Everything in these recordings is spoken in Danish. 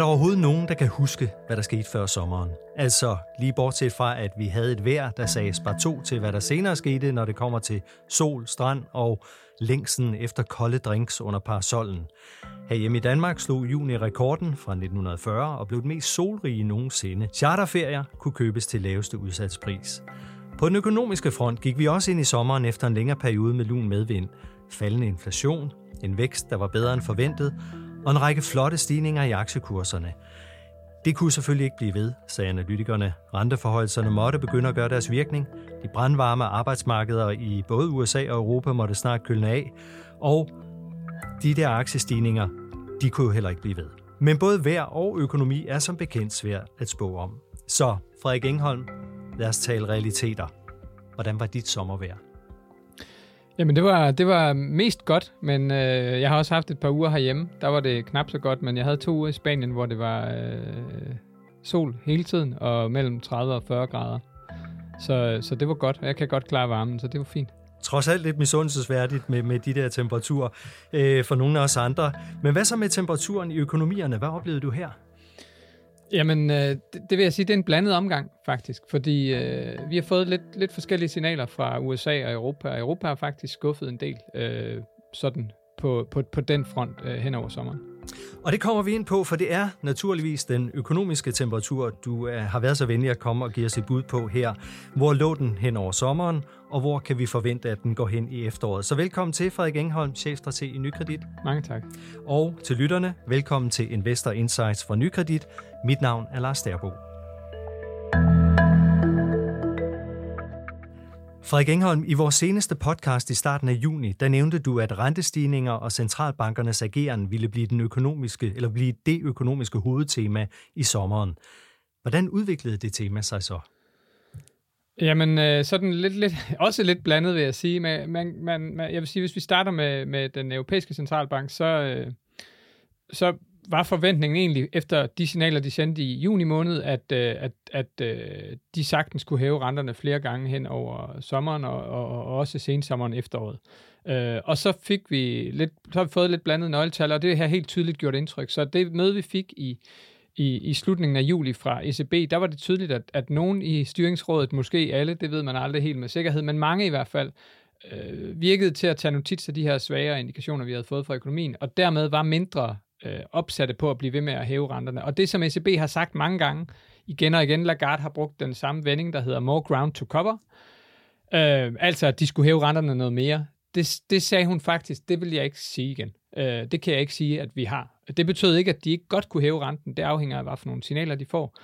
der overhovedet nogen, der kan huske, hvad der skete før sommeren? Altså lige bortset fra, at vi havde et vejr, der sagde spar to til, hvad der senere skete, når det kommer til sol, strand og længsen efter kolde drinks under parasollen. Herhjemme i Danmark slog juni rekorden fra 1940 og blev den mest solrige nogensinde. Charterferier kunne købes til laveste udsatspris. På den økonomiske front gik vi også ind i sommeren efter en længere periode med lun medvind, faldende inflation, en vækst, der var bedre end forventet, og en række flotte stigninger i aktiekurserne. Det kunne selvfølgelig ikke blive ved, sagde analytikerne. Renteforholdserne måtte begynde at gøre deres virkning. De brandvarme arbejdsmarkeder i både USA og Europa måtte snart kølne af, og de der aktiestigninger, de kunne jo heller ikke blive ved. Men både vejr og økonomi er som bekendt svært at spå om. Så, Frederik Engholm, lad os tale realiteter. Hvordan var dit sommervejr? Jamen, det var, det var mest godt, men øh, jeg har også haft et par uger herhjemme. Der var det knap så godt, men jeg havde to uger i Spanien, hvor det var øh, sol hele tiden, og mellem 30 og 40 grader. Så, så det var godt, jeg kan godt klare varmen, så det var fint. Trods alt lidt misundelsesværdigt med, med de der temperaturer øh, for nogle af os andre. Men hvad så med temperaturen i økonomierne? Hvad oplevede du her? Jamen, øh, det, det vil jeg sige, det er en blandet omgang, faktisk. Fordi øh, vi har fået lidt, lidt forskellige signaler fra USA og Europa, og Europa har faktisk skuffet en del øh, sådan på, på, på den front øh, hen over sommeren. Og det kommer vi ind på, for det er naturligvis den økonomiske temperatur, du er, har været så venlig at komme og give os et bud på her. Hvor lå den hen over sommeren, og hvor kan vi forvente, at den går hen i efteråret? Så velkommen til Frederik Engholm, chefstrateg i Nykredit. Mange tak. Og til lytterne, velkommen til Investor Insights fra Nykredit. Mit navn er Lars Derbo. Frederik Engholm, i vores seneste podcast i starten af juni, der nævnte du, at rentestigninger og centralbankernes ageren ville blive, den økonomiske, eller blive det økonomiske hovedtema i sommeren. Hvordan udviklede det tema sig så? Jamen, øh, sådan lidt, lidt, også lidt blandet, vil jeg sige. Man, man, man, jeg vil sige, hvis vi starter med, med den europæiske centralbank, så, øh, så var forventningen egentlig, efter de signaler, de sendte i juni måned, at, øh, at, at øh, de sagtens kunne hæve renterne flere gange hen over sommeren og, og, og også sensommeren efteråret. Øh, og så fik vi lidt, så har vi fået lidt blandet nøgletal, og det har helt tydeligt gjort indtryk. Så det møde, vi fik i, i, i slutningen af juli fra ECB, der var det tydeligt, at, at nogen i styringsrådet, måske alle, det ved man aldrig helt med sikkerhed, men mange i hvert fald, øh, virkede til at tage notits af de her svagere indikationer, vi havde fået fra økonomien, og dermed var mindre øh, opsatte på at blive ved med at hæve renterne. Og det, som ECB har sagt mange gange, igen og igen, Lagarde har brugt den samme vending, der hedder more ground to cover, øh, altså at de skulle hæve renterne noget mere. Det, det sagde hun faktisk, det vil jeg ikke sige igen. Øh, det kan jeg ikke sige, at vi har. Det betød ikke, at de ikke godt kunne hæve renten. Det afhænger af, hvad for nogle signaler de får.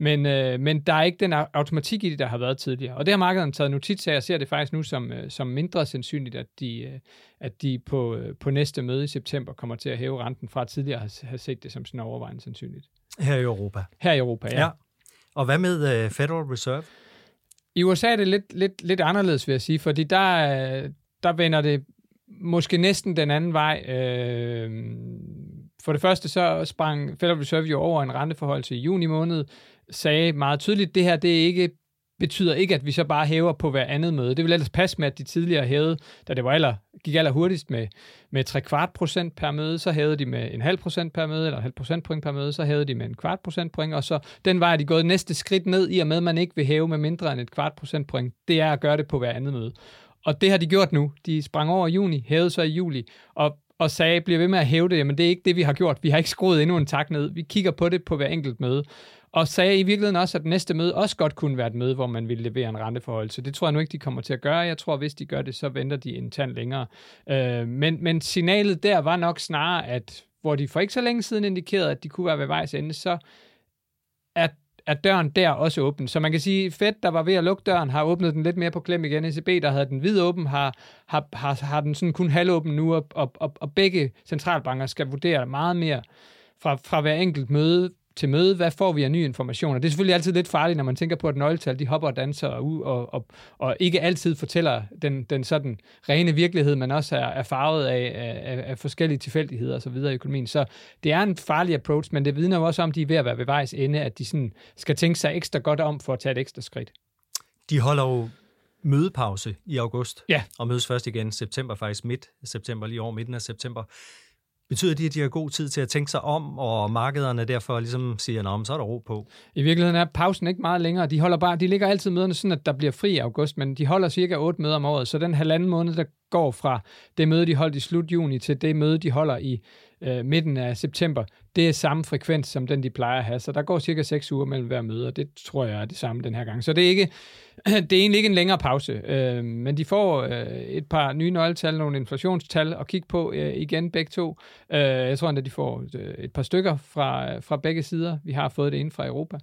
Men, øh, men der er ikke den automatik i det, der har været tidligere. Og det har markedet taget notits af, og ser det faktisk nu som, øh, som mindre sandsynligt, at de, øh, at de på, øh, på næste møde i september kommer til at hæve renten fra tidligere at have set det som sådan overvejende sandsynligt. Her i Europa? Her i Europa, ja. ja. Og hvad med Federal Reserve? I USA er det lidt, lidt, lidt anderledes, vil jeg sige, fordi der, der vender det måske næsten den anden vej. Øh, for det første så sprang Federal Reserve jo over en renteforhold til juni måned, sagde meget tydeligt, det her det er ikke betyder ikke, at vi så bare hæver på hver andet møde. Det vil ellers passe med, at de tidligere hævede, da det var aller, gik aller hurtigst med, med 3 kvart procent per møde, så hævede de med en halv procent per møde, eller en halv procentpoint per møde, så hævede de med en kvart procentpoint, og så den vej er de gået næste skridt ned, i og med, at man ikke vil hæve med mindre end et kvart procentpoint. Det er at gøre det på hver andet møde. Og det har de gjort nu. De sprang over i juni, hævede så i juli, og og sagde, bliver ved med at hæve det, jamen det er ikke det, vi har gjort. Vi har ikke skruet endnu en tak ned. Vi kigger på det på hver enkelt møde. Og sagde i virkeligheden også, at næste møde også godt kunne være et møde, hvor man ville levere en renteforhold. Så det tror jeg nu ikke, de kommer til at gøre. Jeg tror, hvis de gør det, så venter de en tand længere. Øh, men, men signalet der var nok snarere, at hvor de for ikke så længe siden indikerede, at de kunne være ved vejs ende, så er, er døren der også åben. Så man kan sige, Fed, der var ved at lukke døren, har åbnet den lidt mere på klem igen. ECB, der havde den vid åben, har, har, har, har den sådan kun halvåben nu, og, og, og, og begge centralbanker skal vurdere meget mere fra, fra hver enkelt møde, til møde, hvad får vi af nye informationer? Det er selvfølgelig altid lidt farligt, når man tænker på, at nøgletal, de hopper og danser og, og, og, og ikke altid fortæller den, den sådan rene virkelighed, men også er, er farvet af, af, af forskellige tilfældigheder og så videre i økonomien. Så det er en farlig approach, men det vidner jo også om, at de er ved at være ved vejs ende, at de sådan skal tænke sig ekstra godt om for at tage et ekstra skridt. De holder jo mødepause i august, ja. og mødes først igen september, faktisk midt september, lige over midten af september. Betyder det, at de har god tid til at tænke sig om, og markederne derfor ligesom siger, at så er der ro på? I virkeligheden er pausen ikke meget længere. De, holder bare, de ligger altid møderne sådan, at der bliver fri i august, men de holder cirka otte møder om året, så den halvanden måned, der går fra det møde, de holdt i slut juni, til det møde, de holder i øh, midten af september, det er samme frekvens som den, de plejer at have. Så der går cirka 6 uger mellem hver møde, og det tror jeg er det samme den her gang. Så det er, ikke, det er egentlig ikke en længere pause, øh, men de får øh, et par nye nøgletal, nogle inflationstal at kigge på øh, igen begge to. Øh, jeg tror endda, de får et, et par stykker fra, øh, fra begge sider. Vi har fået det ind fra Europa.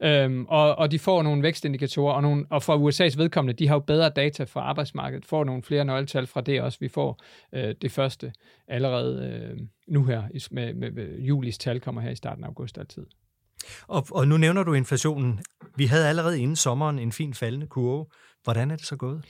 Øhm, og, og de får nogle vækstindikatorer, og, nogle, og fra USA's vedkommende, de har jo bedre data fra arbejdsmarkedet, får nogle flere nøgletal fra det også. Vi får øh, det første allerede øh, nu her, med, med, med julis tal kommer her i starten af august altid. Og, og nu nævner du inflationen. Vi havde allerede inden sommeren en fin faldende kurve. Hvordan er det så gået?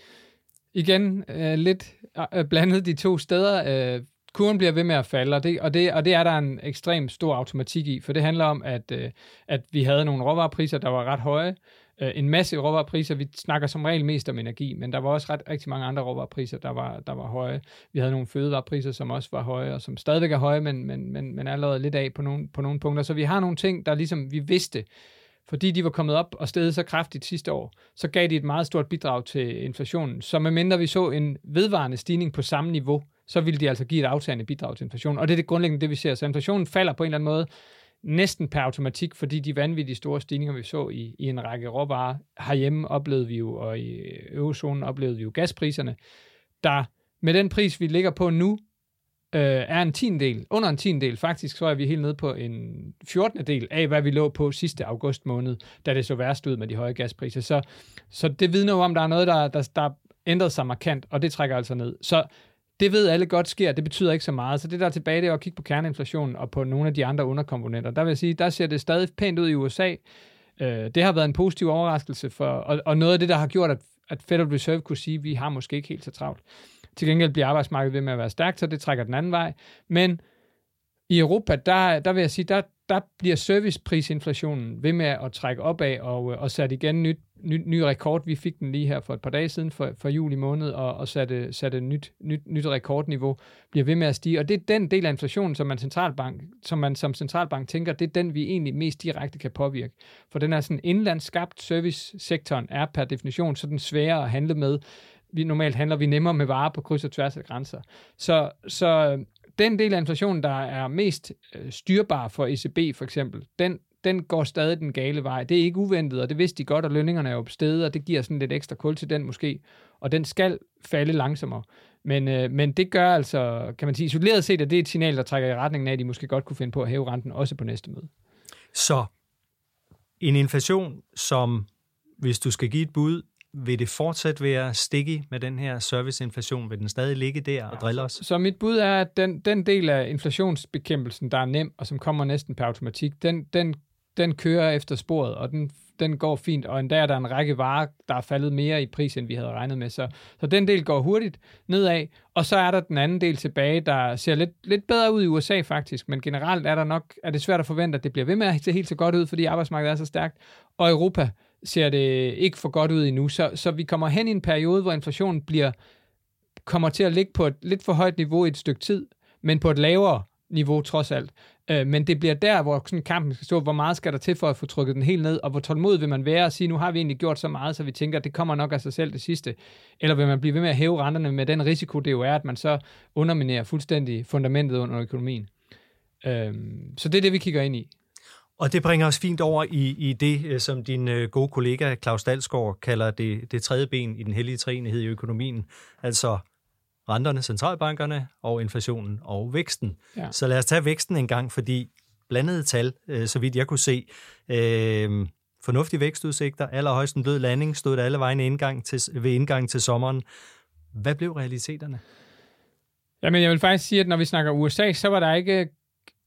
Igen, øh, lidt øh, blandet de to steder. Øh, kurven bliver ved med at falde, og det, og, det, og det er der en ekstrem stor automatik i, for det handler om, at, øh, at vi havde nogle råvarepriser, der var ret høje, øh, en masse råvarepriser, vi snakker som regel mest om energi, men der var også ret, rigtig mange andre råvarepriser, der var, der var høje. Vi havde nogle fødevarepriser, som også var høje, og som stadigvæk er høje, men, men, men, men allerede lidt af på nogle, på nogle punkter. Så vi har nogle ting, der ligesom vi vidste, fordi de var kommet op og steget så kraftigt sidste år, så gav de et meget stort bidrag til inflationen. Så medmindre vi så en vedvarende stigning på samme niveau, så ville de altså give et aftagende bidrag til inflationen. Og det er det grundlæggende det, vi ser. Så inflationen falder på en eller anden måde næsten per automatik, fordi de vanvittige store stigninger, vi så i, i en række råvarer herhjemme, oplevede vi jo, og i eurozonen oplevede vi jo gaspriserne, der med den pris, vi ligger på nu, øh, er en tiendel, under en tiendel. Faktisk så er vi helt nede på en 14. del af, hvad vi lå på sidste august måned, da det så værst ud med de høje gaspriser. Så, så det vidner jo om, at der er noget, der, der, der ændret sig markant, og det trækker altså ned. Så det ved alle godt sker, det betyder ikke så meget. Så det der er tilbage, det er at kigge på kerneinflationen og på nogle af de andre underkomponenter. Der vil jeg sige, der ser det stadig pænt ud i USA. Øh, det har været en positiv overraskelse, for, og, og noget af det, der har gjort, at, at Federal Reserve kunne sige, at vi har måske ikke helt så travlt. Til gengæld bliver arbejdsmarkedet ved med at være stærkt, så det trækker den anden vej. Men i Europa, der, der vil jeg sige, der, der bliver serviceprisinflationen ved med at trække opad og, øh, og sætte igen nyt, ny, ny rekord. Vi fik den lige her for et par dage siden, for, for juli måned, og, og satte, satte nyt, nyt, nyt rekordniveau, bliver ved med at stige. Og det er den del af inflationen, som man, centralbank, som man som centralbank tænker, det er den, vi egentlig mest direkte kan påvirke. For den er sådan indlandsskabt, servicesektoren er per definition sådan sværere at handle med. Vi normalt handler vi nemmere med varer på kryds og tværs af grænser. Så, så den del af inflationen, der er mest øh, styrbar for ECB for eksempel, den, den går stadig den gale vej. Det er ikke uventet, og det vidste de godt, og lønningerne er jo på stedet, og det giver sådan lidt ekstra kul til den måske, og den skal falde langsommere. Men, øh, men det gør altså, kan man sige, isoleret set, at det er et signal, der trækker i retningen af, at de måske godt kunne finde på at hæve renten også på næste møde. Så en inflation, som hvis du skal give et bud, vil det fortsat være sticky med den her serviceinflation? Vil den stadig ligge der og drille os? Så mit bud er, at den, den del af inflationsbekæmpelsen, der er nem, og som kommer næsten per automatik, den, den, den kører efter sporet, og den, den går fint, og endda er der en række varer, der er faldet mere i pris, end vi havde regnet med. Så, så den del går hurtigt nedad, og så er der den anden del tilbage, der ser lidt, lidt bedre ud i USA faktisk, men generelt er der nok, er det svært at forvente, at det bliver ved med at se helt så godt ud, fordi arbejdsmarkedet er så stærkt, og Europa ser det ikke for godt ud endnu. Så, så vi kommer hen i en periode, hvor inflationen bliver kommer til at ligge på et lidt for højt niveau i et stykke tid, men på et lavere niveau trods alt. Øh, men det bliver der, hvor sådan kampen skal stå, hvor meget skal der til for at få trykket den helt ned, og hvor tålmodig vil man være og sige, nu har vi egentlig gjort så meget, så vi tænker, at det kommer nok af sig selv det sidste. Eller vil man blive ved med at hæve renterne med den risiko, det jo er, at man så underminerer fuldstændig fundamentet under økonomien. Øh, så det er det, vi kigger ind i. Og det bringer os fint over i, i det, øh, som din øh, gode kollega Claus Dalsgaard kalder det, det tredje ben i den hellige træenighed i økonomien. Altså renterne, centralbankerne og inflationen og væksten. Ja. Så lad os tage væksten en gang, fordi blandede tal, øh, så vidt jeg kunne se, øh, fornuftige vækstudsigter, allerhøjst en død landing, stod der alle vejen indgang til, ved indgang til sommeren. Hvad blev realiteterne? Jamen, jeg vil faktisk sige, at når vi snakker USA, så var der ikke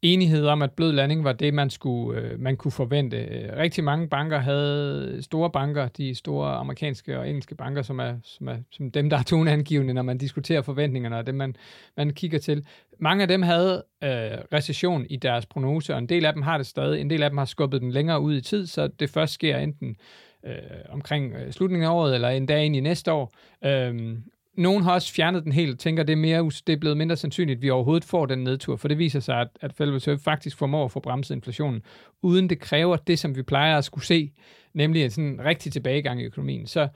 enighed om, at blød landing var det, man, skulle, øh, man kunne forvente. Rigtig mange banker havde store banker, de store amerikanske og engelske banker, som er, som er som dem, der er toneangivende, når man diskuterer forventningerne, og dem, man, man kigger til. Mange af dem havde øh, recession i deres prognose, og en del af dem har det stadig. En del af dem har skubbet den længere ud i tid, så det først sker enten øh, omkring øh, slutningen af året, eller en dag ind i næste år. Øh, nogen har også fjernet den helt og tænker, det er, mere, det er blevet mindre sandsynligt, at vi overhovedet får den nedtur, for det viser sig, at, at Federal Reserve faktisk formår at få bremset inflationen, uden det kræver det, som vi plejer at skulle se, nemlig en sådan rigtig tilbagegang i økonomien. Så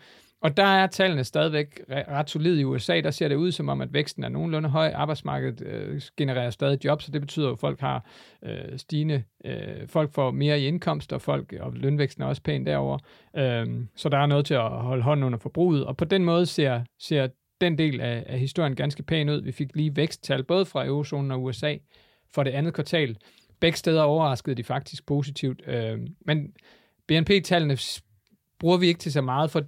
og der er tallene stadigvæk ret solide i USA. Der ser det ud som om, at væksten er nogenlunde høj. Arbejdsmarkedet øh, genererer stadig jobs, så det betyder, at folk har øh, stigende, øh, folk får mere i indkomst, og, folk, og lønvæksten er også pæn derover. Øh, så der er noget til at holde hånden under forbruget. Og på den måde ser, ser den del af, af historien ganske pæn ud. Vi fik lige væksttal både fra eurozonen og USA for det andet kvartal. Begge steder overraskede de faktisk positivt. Øh, men BNP-tallene bruger vi ikke til så meget, for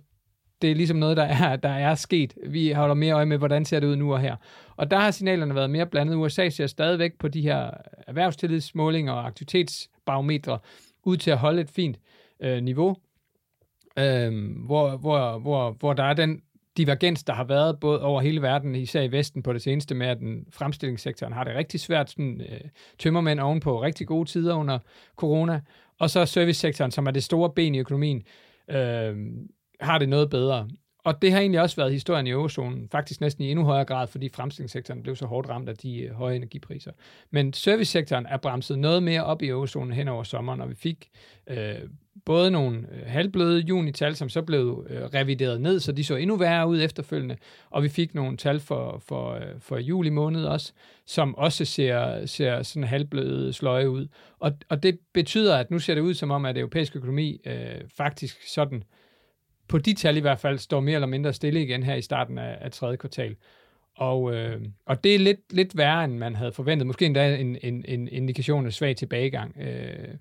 det er ligesom noget, der er, der er sket. Vi holder mere øje med, hvordan ser det ud nu og her. Og der har signalerne været mere blandet. USA ser stadigvæk på de her erhvervstillidsmålinger og aktivitetsbarometre ud til at holde et fint øh, niveau, øh, hvor, hvor, hvor, hvor der er den divergens, der har været både over hele verden, især i Vesten på det seneste, med at den fremstillingssektoren har det rigtig svært, sådan, øh, tømmermænd ovenpå rigtig gode tider under corona, og så servicesektoren, som er det store ben i økonomien, øh, har det noget bedre. Og det har egentlig også været historien i eurozonen, faktisk næsten i endnu højere grad, fordi fremstillingssektoren blev så hårdt ramt af de øh, høje energipriser. Men servicesektoren er bremset noget mere op i eurozonen hen over sommeren, og vi fik øh, både nogle øh, halvbløde junital, som så blev øh, revideret ned, så de så endnu værre ud efterfølgende, og vi fik nogle tal for, for, øh, for juli måned også, som også ser, ser sådan halvbløde sløje ud. Og, og det betyder, at nu ser det ud som om, at europæisk økonomi øh, faktisk sådan på de tal i hvert fald står mere eller mindre stille igen her i starten af, af tredje kvartal. Og, øh, og det er lidt, lidt værre, end man havde forventet. Måske endda en, en, en indikation af svag tilbagegang. Øh,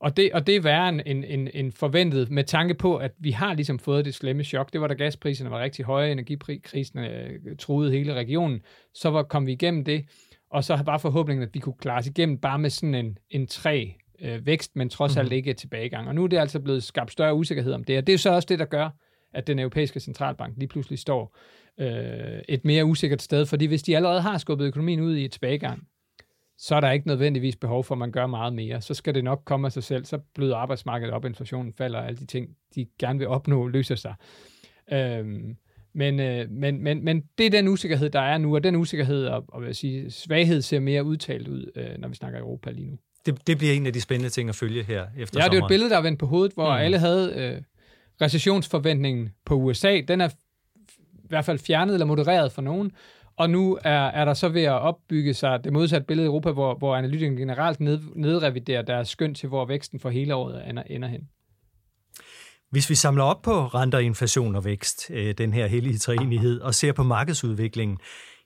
og, det, og det er værre end, end, end forventet, med tanke på, at vi har ligesom fået det slemme chok. Det var da gaspriserne var rigtig høje, energikrisen øh, truede hele regionen. Så var, kom vi igennem det, og så var forhåbningen, at vi kunne klare os igennem bare med sådan en, en træ øh, vækst, men trods alt mhm. ikke tilbagegang. Og nu er det altså blevet skabt større usikkerhed om det, og det er så også det, der gør, at den europæiske centralbank lige pludselig står øh, et mere usikkert sted, fordi hvis de allerede har skubbet økonomien ud i et tilbagegang, så er der ikke nødvendigvis behov for, at man gør meget mere. Så skal det nok komme af sig selv. Så bløder arbejdsmarkedet op, inflationen falder, og alle de ting, de gerne vil opnå, løser sig. Øhm, men, øh, men, men, men det er den usikkerhed, der er nu, og den usikkerhed og, og vil sige, svaghed ser mere udtalt ud, øh, når vi snakker Europa lige nu det, det bliver en af de spændende ting at følge her efter Ja, sommeren. det er et billede, der er vendt på hovedet, hvor mm. alle havde øh, recessionsforventningen på USA. Den er i hvert fald fjernet eller modereret for nogen. Og nu er, er der så ved at opbygge sig det modsatte billede i Europa, hvor, hvor analytikerne generelt ned, nedreviderer deres skøn til, hvor væksten for hele året ender, ender hen. Hvis vi samler op på renter, inflation og vækst, øh, den her hellige træenighed, og ser på markedsudviklingen,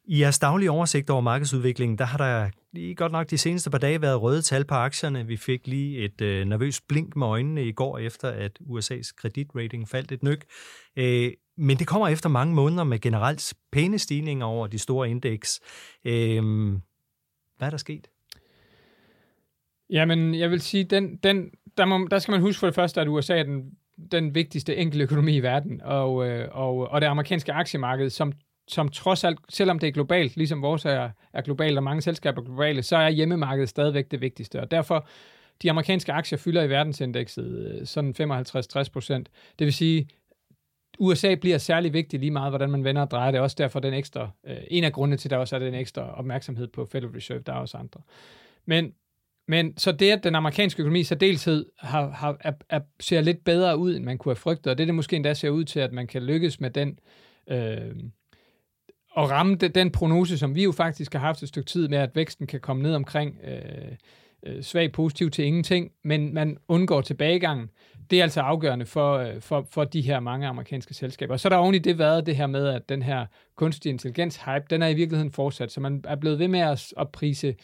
i jeres daglige oversigt over markedsudviklingen, der har der lige godt nok de seneste par dage været røde tal på aktierne. Vi fik lige et øh, nervøst blink med øjnene i går, efter at USA's kreditrating faldt et nyk. Øh, men det kommer efter mange måneder med generelt pæne stigninger over de store indeks. Øh, hvad er der sket? Jamen, jeg vil sige, den, den, der, må, der skal man huske for det første, at USA er den, den vigtigste enkelte økonomi i verden, og, øh, og, og det amerikanske aktiemarked, som som trods alt, selvom det er globalt, ligesom vores er, er globalt, og mange selskaber er globale, så er hjemmemarkedet stadigvæk det vigtigste. Og derfor, de amerikanske aktier fylder i verdensindekset øh, sådan 55-60 procent. Det vil sige, USA bliver særlig vigtig lige meget, hvordan man vender og drejer det. Også derfor den ekstra, øh, en af grundene til, at der også er den ekstra opmærksomhed på Federal Reserve, der er også andre. Men, men så det, at den amerikanske økonomi særdeleshed har, har, er, er, ser lidt bedre ud, end man kunne have frygtet, og det, det måske endda ser ud til, at man kan lykkes med den øh, at ramme den prognose, som vi jo faktisk har haft et stykke tid med, at væksten kan komme ned omkring øh, øh, svag positiv til ingenting, men man undgår tilbagegangen. Det er altså afgørende for, øh, for, for de her mange amerikanske selskaber. Og så er der oven i det været det her med, at den her kunstig intelligens-hype, den er i virkeligheden fortsat, så man er blevet ved med at, at prise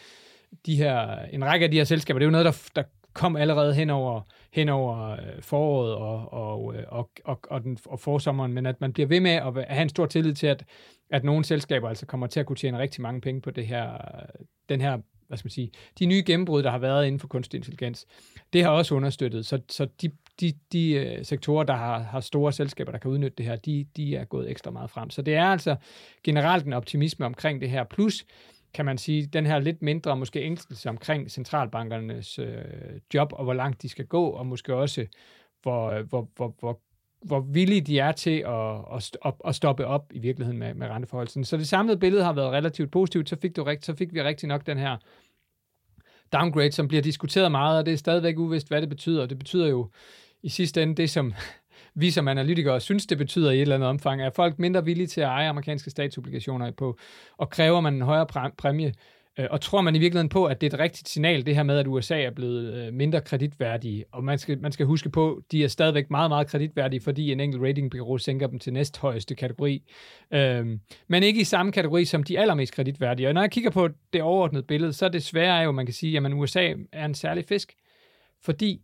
de her, en række af de her selskaber. Det er jo noget, der, der kom allerede hen over, hen over øh, foråret og, og, øh, og, og, og, den, og forsommeren, men at man bliver ved med at have en stor tillid til, at, at nogle selskaber altså kommer til at kunne tjene rigtig mange penge på det her, den her, hvad skal man sige, de nye gennembrud, der har været inden for kunstig intelligens, det har også understøttet, så, så de, de, de øh, sektorer, der har, har store selskaber, der kan udnytte det her, de, de er gået ekstra meget frem. Så det er altså generelt en optimisme omkring det her, plus kan man sige, den her lidt mindre, måske ængstelse omkring centralbankernes øh, job, og hvor langt de skal gå, og måske også, hvor, øh, hvor, hvor, hvor hvor villige de er til at, at, at stoppe op i virkeligheden med, med renteforholdelsen. Så det samlede billede har været relativt positivt. Så fik, du så fik vi rigtig nok den her downgrade, som bliver diskuteret meget, og det er stadigvæk uvist, hvad det betyder. Det betyder jo i sidste ende det, som vi som analytikere synes, det betyder i et eller andet omfang. Er folk mindre villige til at eje amerikanske statsobligationer på, og kræver man en højere præmie, Øh, og tror man i virkeligheden på, at det er et rigtigt signal, det her med, at USA er blevet øh, mindre kreditværdige? Og man skal, man skal huske på, de er stadigvæk meget, meget kreditværdige, fordi en enkelt ratingbureau sænker dem til næsthøjeste kategori. Øhm, men ikke i samme kategori som de allermest kreditværdige. Og når jeg kigger på det overordnede billede, så er det svære jo, man kan sige, at USA er en særlig fisk, fordi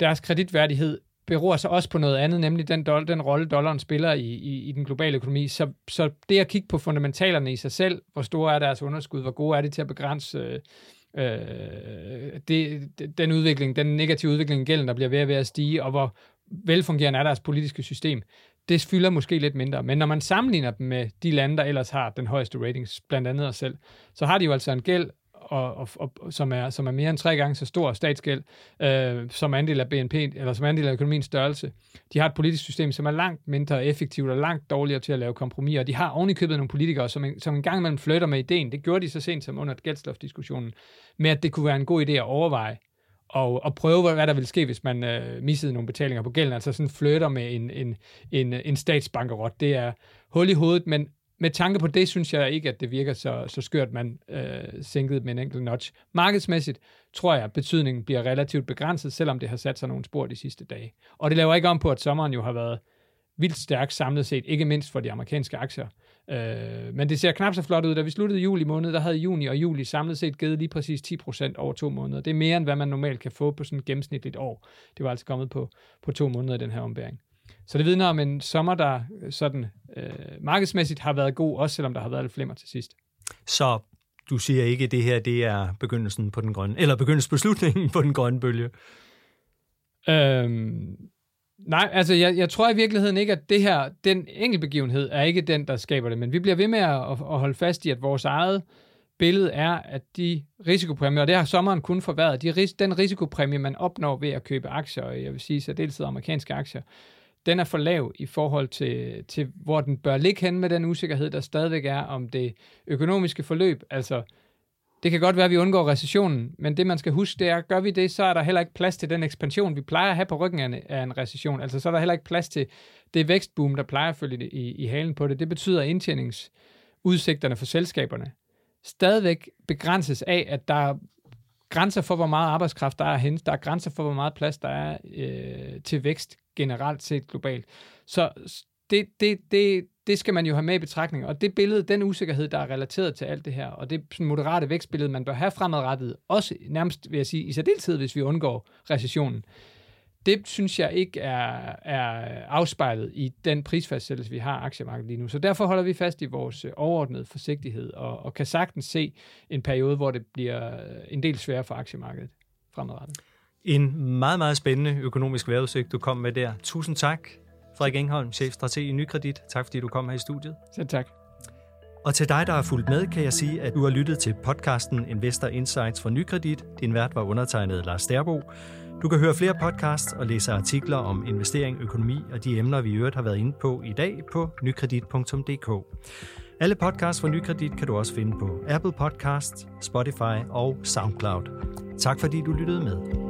deres kreditværdighed beror så også på noget andet, nemlig den, doll, den rolle, dollaren spiller i, i, i den globale økonomi. Så, så det at kigge på fundamentalerne i sig selv, hvor store er deres underskud, hvor gode er det til at begrænse øh, det, den udvikling, den negative udvikling i gælden, der bliver ved at, ved at stige, og hvor velfungerende er deres politiske system, det fylder måske lidt mindre. Men når man sammenligner dem med de lande, der ellers har den højeste ratings, blandt andet os selv, så har de jo altså en gæld og, og, og, som, er, som er mere end tre gange så stor statsgæld, øh, som andel af BNP, eller som andel af økonomiens størrelse. De har et politisk system, som er langt mindre effektivt og langt dårligere til at lave kompromiser. De har ovenikøbet nogle politikere, som, en, som en gang imellem flytter med ideen, det gjorde de så sent som under gældsloftdiskussionen, med at det kunne være en god idé at overveje, og, og prøve, hvad der ville ske, hvis man øh, missede nogle betalinger på gælden. Altså sådan flytter med en, en, en, en statsbankerot. Det er hul i hovedet, men med tanke på det, synes jeg ikke, at det virker så, så skørt, man øh, sænkede med en enkelt notch. Markedsmæssigt tror jeg, at betydningen bliver relativt begrænset, selvom det har sat sig nogle spor de sidste dage. Og det laver ikke om på, at sommeren jo har været vildt stærk samlet set, ikke mindst for de amerikanske aktier. Øh, men det ser knap så flot ud. Da vi sluttede juli måned, der havde juni og juli samlet set givet lige præcis 10% over to måneder. Det er mere, end hvad man normalt kan få på sådan et gennemsnitligt år. Det var altså kommet på, på to måneder i den her ombæring. Så det vidner om en sommer, der sådan øh, markedsmæssigt har været god, også selvom der har været lidt flimmer til sidst. Så du siger ikke, at det her det er begyndelsen på den grønne, eller begyndelsen på den grønne bølge? Øhm, nej, altså jeg, jeg tror i virkeligheden ikke, at det her, den enkeltbegivenhed er ikke den, der skaber det, men vi bliver ved med at, at holde fast i, at vores eget billede er, at de risikopræmier, og det har sommeren kun forværet, de, den risikopræmie, man opnår ved at købe aktier, og jeg vil sige særdeleshed amerikanske aktier, den er for lav i forhold til, til, hvor den bør ligge hen med den usikkerhed, der stadigvæk er om det økonomiske forløb. Altså, det kan godt være, at vi undgår recessionen, men det man skal huske, det er, gør vi det, så er der heller ikke plads til den ekspansion, vi plejer at have på ryggen af en recession. Altså, så er der heller ikke plads til det vækstboom, der plejer at følge i, i halen på det. Det betyder, at indtjeningsudsigterne for selskaberne stadigvæk begrænses af, at der grænser for, hvor meget arbejdskraft der er hen. Der er grænser for, hvor meget plads der er øh, til vækst generelt set globalt. Så det, det, det, det skal man jo have med i betragtning. Og det billede, den usikkerhed, der er relateret til alt det her, og det moderate vækstbillede, man bør have fremadrettet, også nærmest, vil jeg sige, i særdeleshed, hvis vi undgår recessionen, det synes jeg ikke er, er afspejlet i den prisfastsættelse, vi har aktiemarkedet lige nu. Så derfor holder vi fast i vores overordnede forsigtighed, og, og kan sagtens se en periode, hvor det bliver en del sværere for aktiemarkedet fremadrettet. En meget, meget spændende økonomisk vejrudsigt, du kom med der. Tusind tak, Frederik Engholm, chefstrateg i Nykredit. Tak fordi du kom her i studiet. Selv tak. Og til dig, der har fulgt med, kan jeg sige, at du har lyttet til podcasten Investor Insights fra Nykredit. Din vært var undertegnet Lars Derbo. Du kan høre flere podcasts og læse artikler om investering, økonomi og de emner, vi i øvrigt har været inde på i dag på nykredit.dk. Alle podcasts fra Nykredit kan du også finde på Apple Podcasts, Spotify og SoundCloud. Tak fordi du lyttede med.